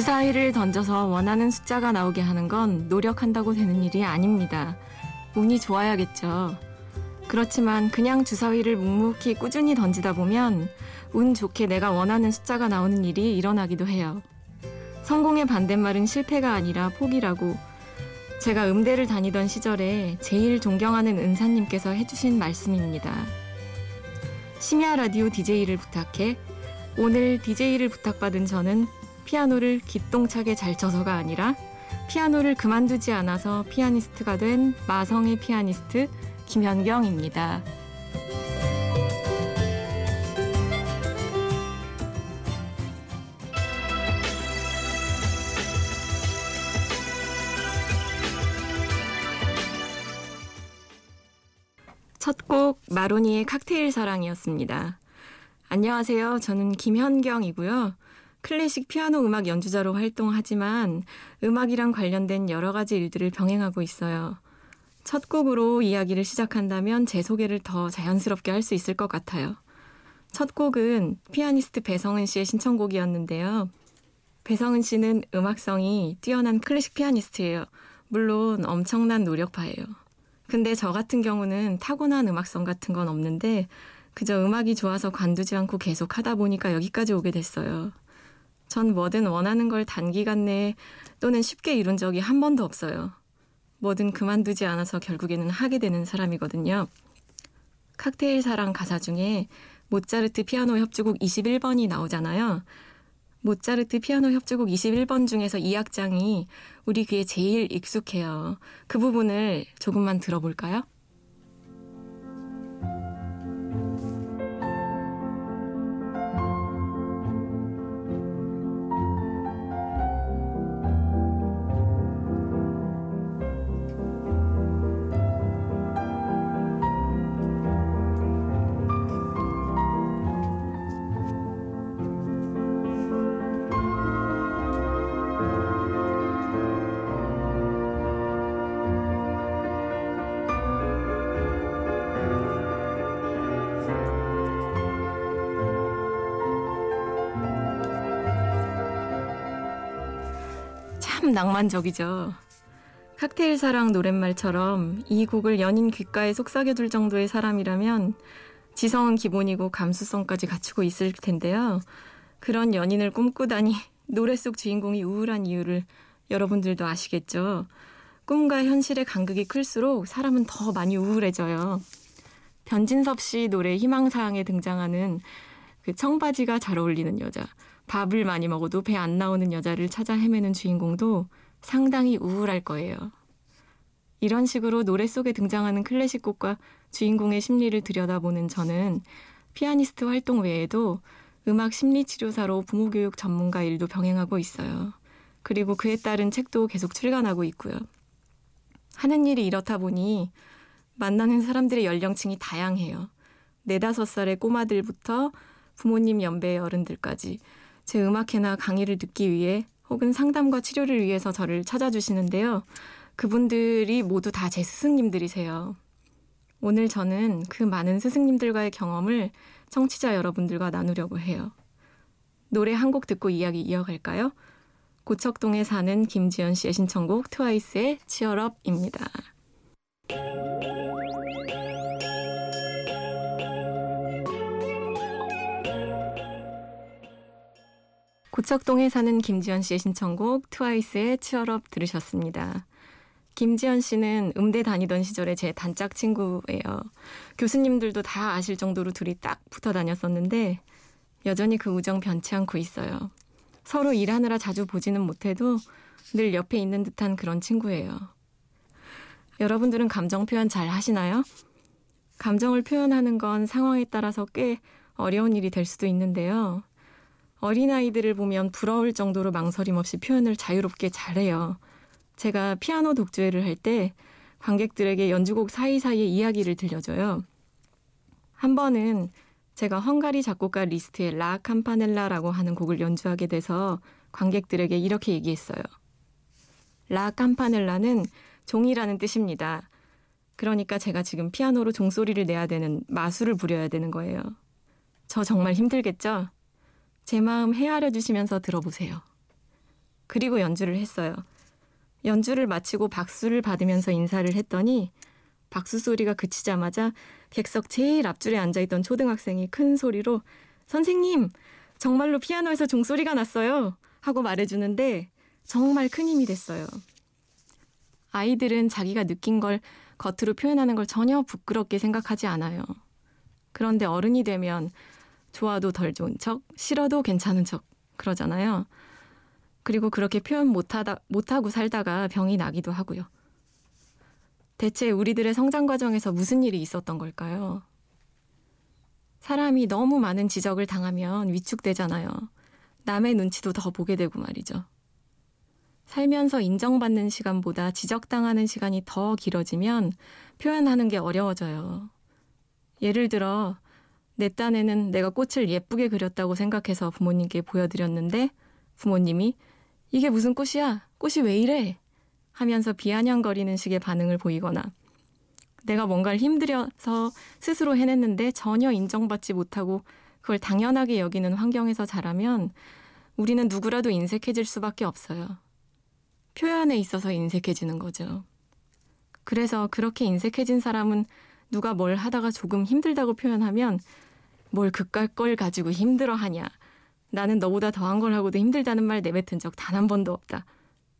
주사위를 던져서 원하는 숫자가 나오게 하는 건 노력한다고 되는 일이 아닙니다. 운이 좋아야겠죠. 그렇지만 그냥 주사위를 묵묵히 꾸준히 던지다 보면 운 좋게 내가 원하는 숫자가 나오는 일이 일어나기도 해요. 성공의 반대말은 실패가 아니라 포기라고 제가 음대를 다니던 시절에 제일 존경하는 은사님께서 해주신 말씀입니다. 심야 라디오 DJ를 부탁해 오늘 DJ를 부탁받은 저는 피아노를 기똥차게 잘 쳐서가 아니라 피아노를 그만두지 않아서 피아니스트가 된 마성의 피아니스트 김현경입니다. 첫 곡 마로니의 칵테일 사랑이었습니다. 안녕하세요. 저는 김현경이고요. 클래식 피아노 음악 연주자로 활동하지만 음악이랑 관련된 여러 가지 일들을 병행하고 있어요. 첫 곡으로 이야기를 시작한다면 제 소개를 더 자연스럽게 할 수 있을 것 같아요. 첫 곡은 피아니스트 배성은 씨의 신청곡이었는데요. 배성은 씨는 음악성이 뛰어난 클래식 피아니스트예요. 물론 엄청난 노력파예요. 근데 저 같은 경우는 타고난 음악성 같은 건 없는데 그저 음악이 좋아서 관두지 않고 계속 하다 보니까 여기까지 오게 됐어요. 전 뭐든 원하는 걸 단기간 내에 또는 쉽게 이룬 적이 한 번도 없어요. 뭐든 그만두지 않아서 결국에는 하게 되는 사람이거든요. 칵테일 사랑 가사 중에 모차르트 피아노 협주곡 21번이 나오잖아요. 모차르트 피아노 협주곡 21번 중에서 이 악장이 우리 귀에 제일 익숙해요. 그 부분을 조금만 들어볼까요? 참 낭만적이죠. 칵테일 사랑 노랫말처럼 이 곡을 연인 귓가에 속삭여둘 정도의 사람이라면 지성은 기본이고 감수성까지 갖추고 있을 텐데요. 그런 연인을 꿈꾸다니 노래 속 주인공이 우울한 이유를 여러분들도 아시겠죠. 꿈과 현실의 간극이 클수록 사람은 더 많이 우울해져요. 변진섭 씨 노래 희망사항에 등장하는 그 청바지가 잘 어울리는 여자, 밥을 많이 먹어도 배 안 나오는 여자를 찾아 헤매는 주인공도 상당히 우울할 거예요. 이런 식으로 노래 속에 등장하는 클래식 곡과 주인공의 심리를 들여다보는 저는 피아니스트 활동 외에도 음악 심리치료사로 부모교육 전문가 일도 병행하고 있어요. 그리고 그에 따른 책도 계속 출간하고 있고요. 하는 일이 이렇다 보니 만나는 사람들의 연령층이 다양해요. 네다섯 살의 꼬마들부터 부모님 연배의 어른들까지 제 음악회나 강의를 듣기 위해 혹은 상담과 치료를 위해서 저를 찾아주시는데요. 그분들이 모두 다 제 스승님들이세요. 오늘 저는 그 많은 스승님들과의 경험을 청취자 여러분들과 나누려고 해요. 노래 한 곡 듣고 이야기 이어갈까요? 고척동에 사는 김지연 씨의 신청곡 트와이스의 치얼업입니다. 고척동에 사는 김지연 씨의 신청곡 트와이스의 치얼업 들으셨습니다. 김지연 씨는 음대 다니던 시절에 제 단짝 친구예요. 교수님들도 다 아실 정도로 둘이 딱 붙어 다녔었는데 여전히 그 우정 변치 않고 있어요. 서로 일하느라 자주 보지는 못해도 늘 옆에 있는 듯한 그런 친구예요. 여러분들은 감정 표현 잘 하시나요? 감정을 표현하는 건 상황에 따라서 꽤 어려운 일이 될 수도 있는데요. 어린아이들을 보면 부러울 정도로 망설임 없이 표현을 자유롭게 잘해요. 제가 피아노 독주회를 할 때 관객들에게 연주곡 사이사이에 이야기를 들려줘요. 한 번은 제가 헝가리 작곡가 리스트의 라 캄파넬라라고 하는 곡을 연주하게 돼서 관객들에게 이렇게 얘기했어요. 라 캄파넬라는 종이라는 뜻입니다. 그러니까 제가 지금 피아노로 종소리를 내야 되는 마술을 부려야 되는 거예요. 저 정말 힘들겠죠? 제 마음 헤아려 주시면서 들어보세요. 그리고 연주를 했어요. 연주를 마치고 박수를 받으면서 인사를 했더니 박수 소리가 그치자마자 객석 제일 앞줄에 앉아있던 초등학생이 큰 소리로 선생님, 정말로 피아노에서 종소리가 났어요. 하고 말해주는데 정말 큰 힘이 됐어요. 아이들은 자기가 느낀 걸 겉으로 표현하는 걸 전혀 부끄럽게 생각하지 않아요. 그런데 어른이 되면 좋아도 덜 좋은 척, 싫어도 괜찮은 척 그러잖아요. 그리고 그렇게 표현 못하다, 못하고 살다가 병이 나기도 하고요. 대체 우리들의 성장 과정에서 무슨 일이 있었던 걸까요? 사람이 너무 많은 지적을 당하면 위축되잖아요. 남의 눈치도 더 보게 되고 말이죠. 살면서 인정받는 시간보다 지적당하는 시간이 더 길어지면 표현하는 게 어려워져요. 예를 들어, 내 딴에는 내가 꽃을 예쁘게 그렸다고 생각해서 부모님께 보여드렸는데 부모님이 이게 무슨 꽃이야? 꽃이 왜 이래? 하면서 비아냥거리는 식의 반응을 보이거나 내가 뭔가를 힘들여서 스스로 해냈는데 전혀 인정받지 못하고 그걸 당연하게 여기는 환경에서 자라면 우리는 누구라도 인색해질 수밖에 없어요. 표현에 있어서 인색해지는 거죠. 그래서 그렇게 인색해진 사람은 누가 뭘 하다가 조금 힘들다고 표현하면 뭘 그깟 걸 가지고 힘들어 하냐. 나는 너보다 더한 걸 하고도 힘들다는 말 내뱉은 적 단 한 번도 없다.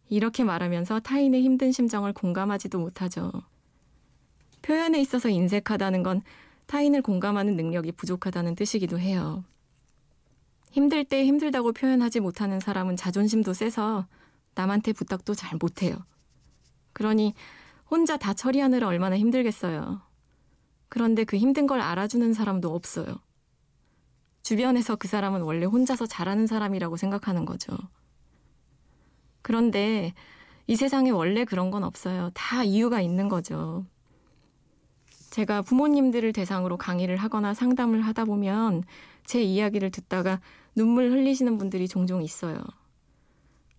이렇게 말하면서 타인의 힘든 심정을 공감하지도 못하죠. 표현에 있어서 인색하다는 건 타인을 공감하는 능력이 부족하다는 뜻이기도 해요. 힘들 때 힘들다고 표현하지 못하는 사람은 자존심도 세서 남한테 부탁도 잘 못해요. 그러니 혼자 다 처리하느라 얼마나 힘들겠어요. 그런데 그 힘든 걸 알아주는 사람도 없어요. 주변에서 그 사람은 원래 혼자서 잘하는 사람이라고 생각하는 거죠. 그런데 이 세상에 원래 그런 건 없어요. 다 이유가 있는 거죠. 제가 부모님들을 대상으로 강의를 하거나 상담을 하다 보면 제 이야기를 듣다가 눈물 흘리시는 분들이 종종 있어요.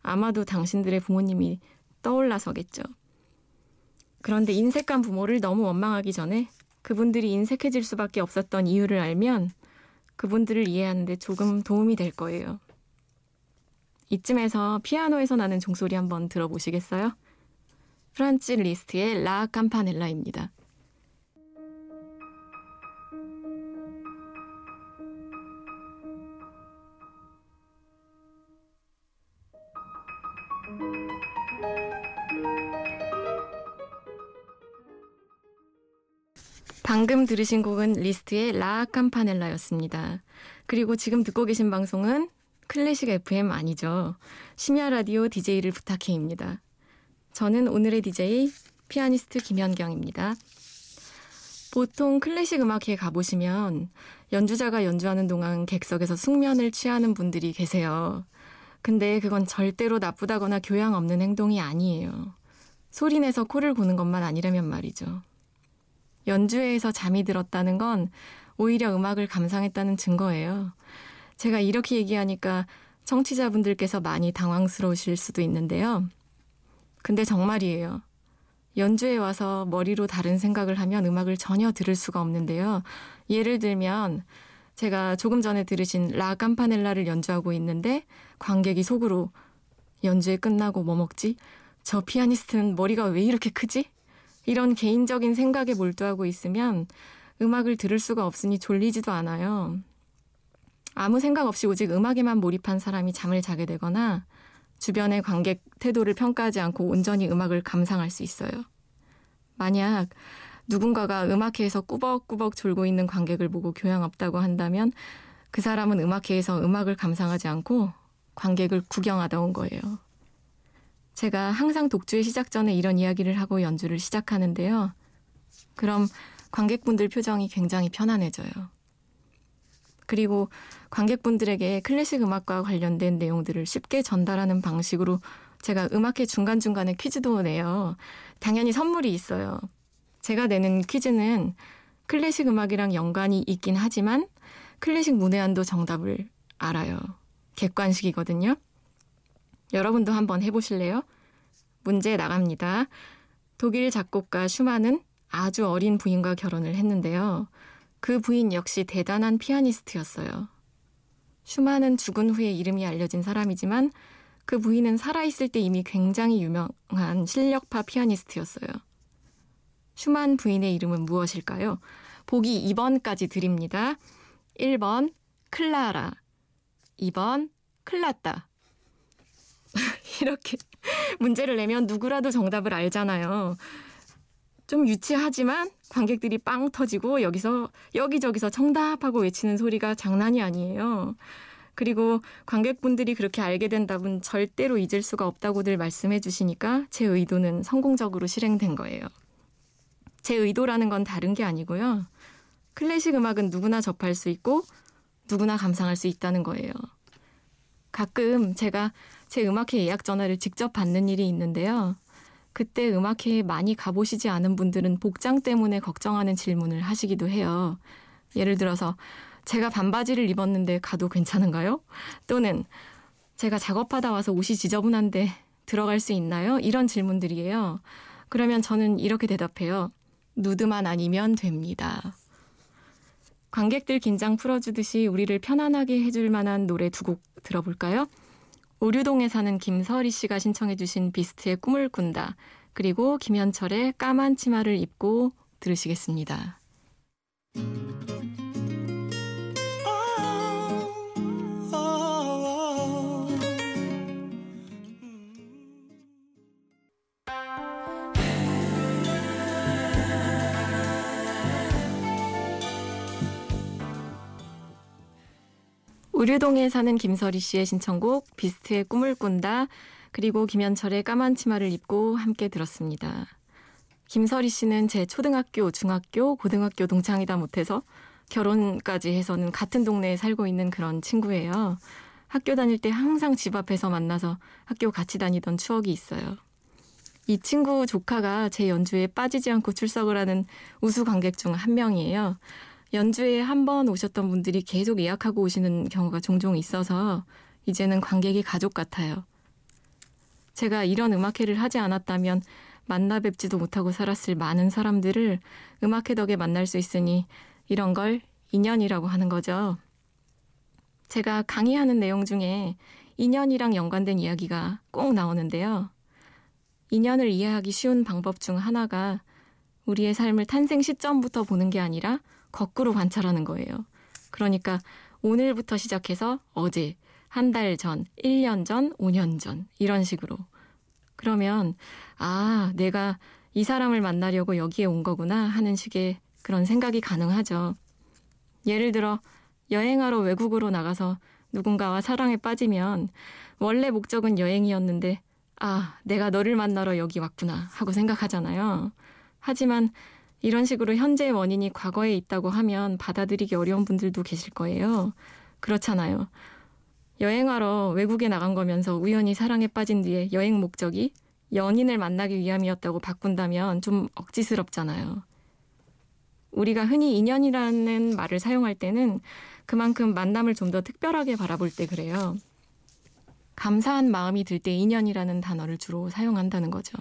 아마도 당신들의 부모님이 떠올라서겠죠. 그런데 인색한 부모를 너무 원망하기 전에 그분들이 인색해질 수밖에 없었던 이유를 알면 그분들을 이해하는데 조금 도움이 될 거예요. 이쯤에서 피아노에서 나는 종소리 한번 들어보시겠어요? 프란츠 리스트의 라 캄파넬라입니다. 방금 들으신 곡은 리스트의 라 캄파넬라였습니다. 그리고 지금 듣고 계신 방송은 클래식 FM 아니죠. 심야 라디오 DJ를 부탁해입니다. 저는 오늘의 DJ 피아니스트 김현경입니다. 보통 클래식 음악회에 가보시면 연주자가 연주하는 동안 객석에서 숙면을 취하는 분들이 계세요. 근데 그건 절대로 나쁘다거나 교양 없는 행동이 아니에요. 소리내서 코를 고는 것만 아니라면 말이죠. 연주회에서 잠이 들었다는 건 오히려 음악을 감상했다는 증거예요. 제가 이렇게 얘기하니까 청취자분들께서 많이 당황스러우실 수도 있는데요. 근데 정말이에요. 연주에 와서 머리로 다른 생각을 하면 음악을 전혀 들을 수가 없는데요. 예를 들면 제가 조금 전에 들으신 라 깜파넬라를 연주하고 있는데 관객이 속으로 연주회 끝나고 뭐 먹지? 저 피아니스트는 머리가 왜 이렇게 크지? 이런 개인적인 생각에 몰두하고 있으면 음악을 들을 수가 없으니 졸리지도 않아요. 아무 생각 없이 오직 음악에만 몰입한 사람이 잠을 자게 되거나 주변의 관객 태도를 평가하지 않고 온전히 음악을 감상할 수 있어요. 만약 누군가가 음악회에서 꾸벅꾸벅 졸고 있는 관객을 보고 교양 없다고 한다면 그 사람은 음악회에서 음악을 감상하지 않고 관객을 구경하다 온 거예요. 제가 항상 독주의 시작 전에 이런 이야기를 하고 연주를 시작하는데요. 그럼 관객분들 표정이 굉장히 편안해져요. 그리고 관객분들에게 클래식 음악과 관련된 내용들을 쉽게 전달하는 방식으로 제가 음악회 중간중간에 퀴즈도 내요. 당연히 선물이 있어요. 제가 내는 퀴즈는 클래식 음악이랑 연관이 있긴 하지만 클래식 문외한도 정답을 알아요. 객관식이거든요. 여러분도 한번 해보실래요? 문제 나갑니다. 독일 작곡가 슈만은 아주 어린 부인과 결혼을 했는데요. 그 부인 역시 대단한 피아니스트였어요. 슈만은 죽은 후에 이름이 알려진 사람이지만 그 부인은 살아있을 때 이미 굉장히 유명한 실력파 피아니스트였어요. 슈만 부인의 이름은 무엇일까요? 보기 2번까지 드립니다. 1번 클라라 2번 클라따 이렇게 문제를 내면 누구라도 정답을 알잖아요. 좀 유치하지만 관객들이 빵 터지고 여기서 여기저기서 정답하고 외치는 소리가 장난이 아니에요. 그리고 관객분들이 그렇게 알게 된 답은 절대로 잊을 수가 없다고들 말씀해 주시니까 제 의도는 성공적으로 실행된 거예요. 제 의도라는 건 다른 게 아니고요. 클래식 음악은 누구나 접할 수 있고 누구나 감상할 수 있다는 거예요. 가끔 제가 제 음악회 예약 전화를 직접 받는 일이 있는데요. 그때 음악회에 많이 가보시지 않은 분들은 복장 때문에 걱정하는 질문을 하시기도 해요. 예를 들어서 제가 반바지를 입었는데 가도 괜찮은가요? 또는 제가 작업하다 와서 옷이 지저분한데 들어갈 수 있나요? 이런 질문들이에요. 그러면 저는 이렇게 대답해요. 누드만 아니면 됩니다. 관객들 긴장 풀어주듯이 우리를 편안하게 해줄 만한 노래 두 곡 들어볼까요? 오류동에 사는 김설희 씨가 신청해 주신 비스트의 꿈을 꾼다. 그리고 김현철의 까만 치마를 입고 들으시겠습니다. 우류동에 사는 김설희 씨의 신청곡 비스트의 꿈을 꾼다 그리고 김현철의 까만 치마를 입고 함께 들었습니다. 김설희 씨는 제 초등학교, 중학교, 고등학교 동창이다 못해서 결혼까지 해서는 같은 동네에 살고 있는 그런 친구예요. 학교 다닐 때 항상 집 앞에서 만나서 학교 같이 다니던 추억이 있어요. 이 친구 조카가 제 연주에 빠지지 않고 출석을 하는 우수 관객 중 한 명이에요. 연주에 한 번 오셨던 분들이 계속 예약하고 오시는 경우가 종종 있어서 이제는 관객이 가족 같아요. 제가 이런 음악회를 하지 않았다면 만나 뵙지도 못하고 살았을 많은 사람들을 음악회 덕에 만날 수 있으니 이런 걸 인연이라고 하는 거죠. 제가 강의하는 내용 중에 인연이랑 연관된 이야기가 꼭 나오는데요. 인연을 이해하기 쉬운 방법 중 하나가 우리의 삶을 탄생 시점부터 보는 게 아니라 거꾸로 관찰하는 거예요. 그러니까 오늘부터 시작해서 어제, 한 달 전, 1년 전, 5년 전, 이런 식으로. 그러면, 아, 내가 이 사람을 만나려고 여기에 온 거구나 하는 식의 그런 생각이 가능하죠. 예를 들어, 여행하러 외국으로 나가서 누군가와 사랑에 빠지면 원래 목적은 여행이었는데, 아, 내가 너를 만나러 여기 왔구나 하고 생각하잖아요. 하지만 이런 식으로 현재의 원인이 과거에 있다고 하면 받아들이기 어려운 분들도 계실 거예요. 그렇잖아요. 여행하러 외국에 나간 거면서 우연히 사랑에 빠진 뒤에 여행 목적이 연인을 만나기 위함이었다고 바꾼다면 좀 억지스럽잖아요. 우리가 흔히 인연이라는 말을 사용할 때는 그만큼 만남을 좀 더 특별하게 바라볼 때 그래요. 감사한 마음이 들 때 인연이라는 단어를 주로 사용한다는 거죠.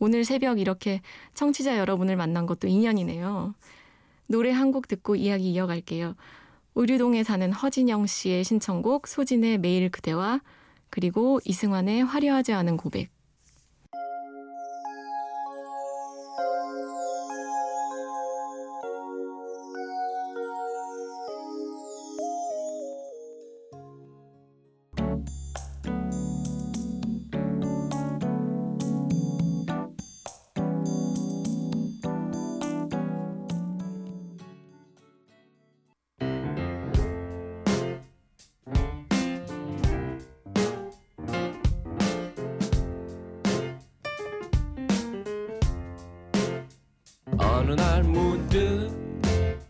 오늘 새벽 이렇게 청취자 여러분을 만난 것도 인연이네요. 노래 한 곡 듣고 이야기 이어갈게요. 의류동에 사는 허진영 씨의 신청곡 소진의 매일 그대와 그리고 이승환의 화려하지 않은 고백.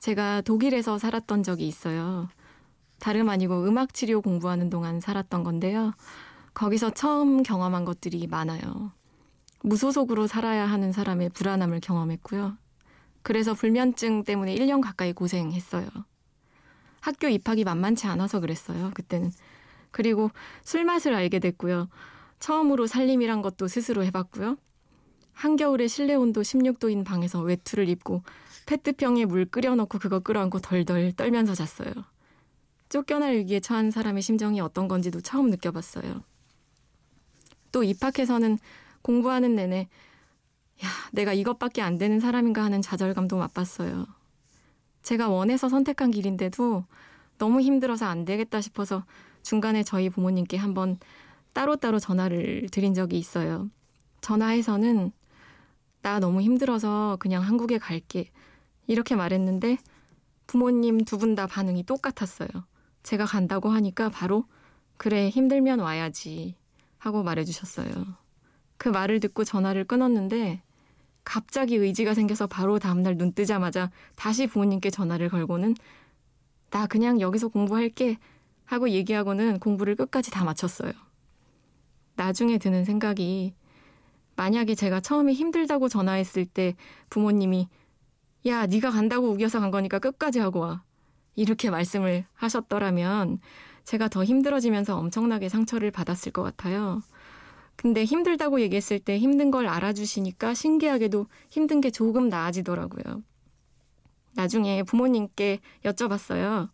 제가 독일에서 살았던 적이 있어요. 다름 아니고 음악 치료 공부하는 동안 살았던 건데요. 거기서 처음 경험한 것들이 많아요. 무소속으로 살아야 하는 사람의 불안함을 경험했고요. 그래서 불면증 때문에 1년 가까이 고생했어요. 학교 입학이 만만치 않아서 그랬어요. 그때는. 그리고 술 맛을 알게 됐고요. 처음으로 살림이란 것도 스스로 해봤고요. 한겨울에 실내 온도 16도인 방에서 외투를 입고 페트병에 물 끓여놓고 그거 끌어안고 덜덜 떨면서 잤어요. 쫓겨날 위기에 처한 사람의 심정이 어떤 건지도 처음 느껴봤어요. 또 입학해서는 공부하는 내내 야, 내가 이것밖에 안 되는 사람인가 하는 좌절감도 맛봤어요. 제가 원해서 선택한 길인데도 너무 힘들어서 안 되겠다 싶어서 중간에 저희 부모님께 한번 따로따로 전화를 드린 적이 있어요. 전화해서는 나 너무 힘들어서 그냥 한국에 갈게. 이렇게 말했는데 부모님 두 분 다 반응이 똑같았어요. 제가 간다고 하니까 바로 그래, 힘들면 와야지. 하고 말해주셨어요. 그 말을 듣고 전화를 끊었는데 갑자기 의지가 생겨서 바로 다음날 눈 뜨자마자 다시 부모님께 전화를 걸고는 나 그냥 여기서 공부할게 하고 얘기하고는 공부를 끝까지 다 마쳤어요. 나중에 드는 생각이 만약에 제가 처음에 힘들다고 전화했을 때 부모님이 야 네가 간다고 우겨서 간 거니까 끝까지 하고 와 이렇게 말씀을 하셨더라면 제가 더 힘들어지면서 엄청나게 상처를 받았을 것 같아요. 근데 힘들다고 얘기했을 때 힘든 걸 알아주시니까 신기하게도 힘든 게 조금 나아지더라고요. 나중에 부모님께 여쭤봤어요.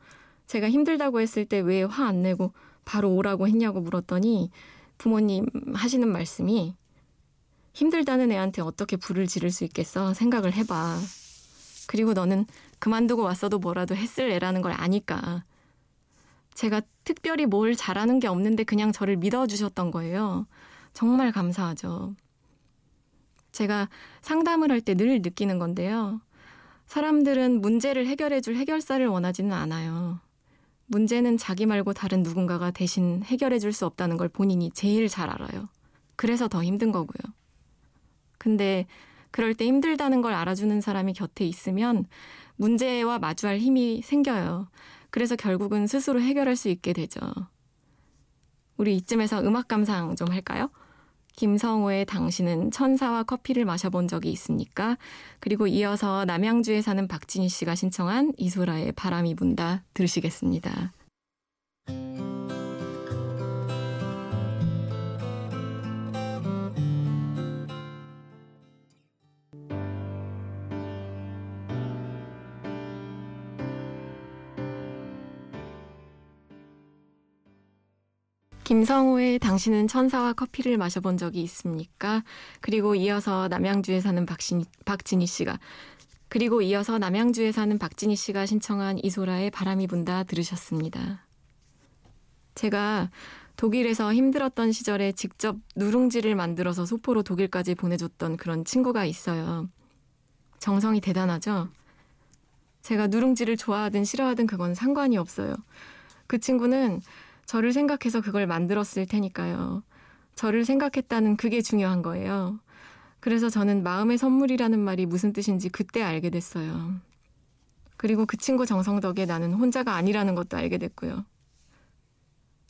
제가 힘들다고 했을 때 왜 화 안 내고 바로 오라고 했냐고 물었더니 부모님 하시는 말씀이 힘들다는 애한테 어떻게 불을 지를 수 있겠어? 생각을 해봐. 그리고 너는 그만두고 왔어도 뭐라도 했을 애라는 걸 아니까. 제가 특별히 뭘 잘하는 게 없는데 그냥 저를 믿어주셨던 거예요. 정말 감사하죠. 제가 상담을 할 때 늘 느끼는 건데요. 사람들은 문제를 해결해 줄 해결사를 원하지는 않아요. 문제는 자기 말고 다른 누군가가 대신 해결해 줄 수 없다는 걸 본인이 제일 잘 알아요. 그래서 더 힘든 거고요. 근데 그럴 때 힘들다는 걸 알아주는 사람이 곁에 있으면 문제와 마주할 힘이 생겨요. 그래서 결국은 스스로 해결할 수 있게 되죠. 우리 이쯤에서 음악 감상 좀 할까요? 김성호의 당신은 천사와 커피를 마셔본 적이 있습니까? 그리고 이어서 남양주에 사는 박진희 씨가 신청한 이소라의 바람이 분다 들으시겠습니다. 김성호의 당신은 천사와 커피를 마셔본 적이 있습니까? 그리고 이어서 남양주에 사는 박신, 박진희 씨가 그리고 이어서 남양주에 사는 박진희 씨가 신청한 이소라의 바람이 분다 들으셨습니다. 제가 독일에서 힘들었던 시절에 직접 누룽지를 만들어서 소포로 독일까지 보내줬던 그런 친구가 있어요. 정성이 대단하죠? 제가 누룽지를 좋아하든 싫어하든 그건 상관이 없어요. 그 친구는 저를 생각해서 그걸 만들었을 테니까요. 저를 생각했다는 그게 중요한 거예요. 그래서 저는 마음의 선물이라는 말이 무슨 뜻인지 그때 알게 됐어요. 그리고 그 친구 정성 덕에 나는 혼자가 아니라는 것도 알게 됐고요.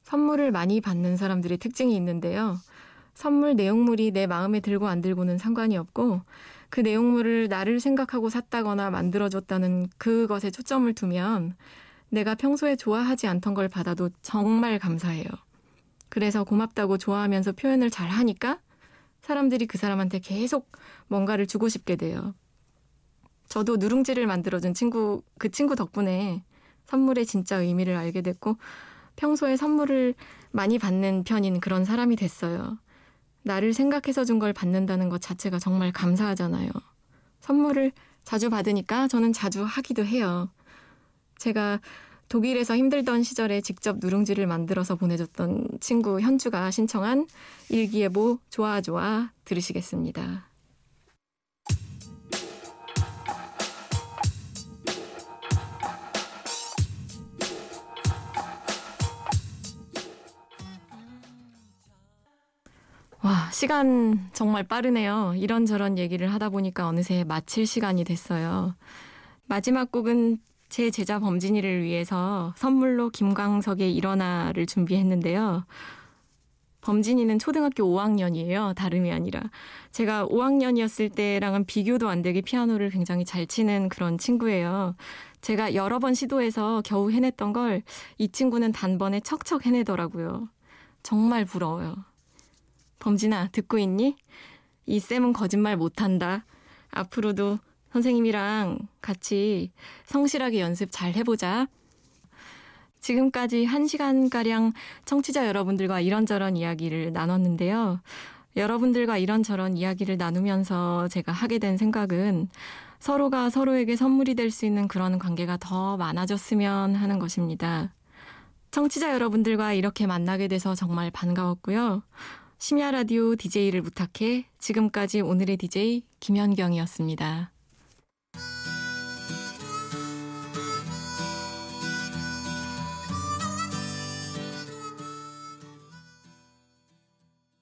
선물을 많이 받는 사람들의 특징이 있는데요. 선물 내용물이 내 마음에 들고 안 들고는 상관이 없고 그 내용물을 나를 생각하고 샀다거나 만들어줬다는 그것에 초점을 두면 내가 평소에 좋아하지 않던 걸 받아도 정말 감사해요. 그래서 고맙다고 좋아하면서 표현을 잘 하니까 사람들이 그 사람한테 계속 뭔가를 주고 싶게 돼요. 저도 누룽지를 만들어준 친구, 그 친구 덕분에 선물의 진짜 의미를 알게 됐고 평소에 선물을 많이 받는 편인 그런 사람이 됐어요. 나를 생각해서 준 걸 받는다는 것 자체가 정말 감사하잖아요. 선물을 자주 받으니까 저는 자주 하기도 해요. 제가 독일에서 힘들던 시절에 직접 누룽지를 만들어서 보내줬던 친구 현주가 신청한 일기예보 좋아 좋아 들으시겠습니다. 와, 시간 정말 빠르네요. 이런저런 얘기를 하다 보니까 어느새 마칠 시간이 됐어요. 마지막 곡은 제 제자 범진이를 위해서 선물로 김광석의 일어나를 준비했는데요. 범진이는 초등학교 5학년이에요. 다름이 아니라. 제가 5학년이었을 때랑은 비교도 안 되게 피아노를 굉장히 잘 치는 그런 친구예요. 제가 여러 번 시도해서 겨우 해냈던 걸 이 친구는 단번에 척척 해내더라고요. 정말 부러워요. 범진아, 듣고 있니? 이 쌤은 거짓말 못한다. 앞으로도 선생님이랑 같이 성실하게 연습 잘 해보자. 지금까지 한 시간가량 청취자 여러분들과 이런저런 이야기를 나눴는데요. 여러분들과 이런저런 이야기를 나누면서 제가 하게 된 생각은 서로가 서로에게 선물이 될 수 있는 그런 관계가 더 많아졌으면 하는 것입니다. 청취자 여러분들과 이렇게 만나게 돼서 정말 반가웠고요. 심야 라디오 DJ를 부탁해 지금까지 오늘의 DJ 김현경이었습니다.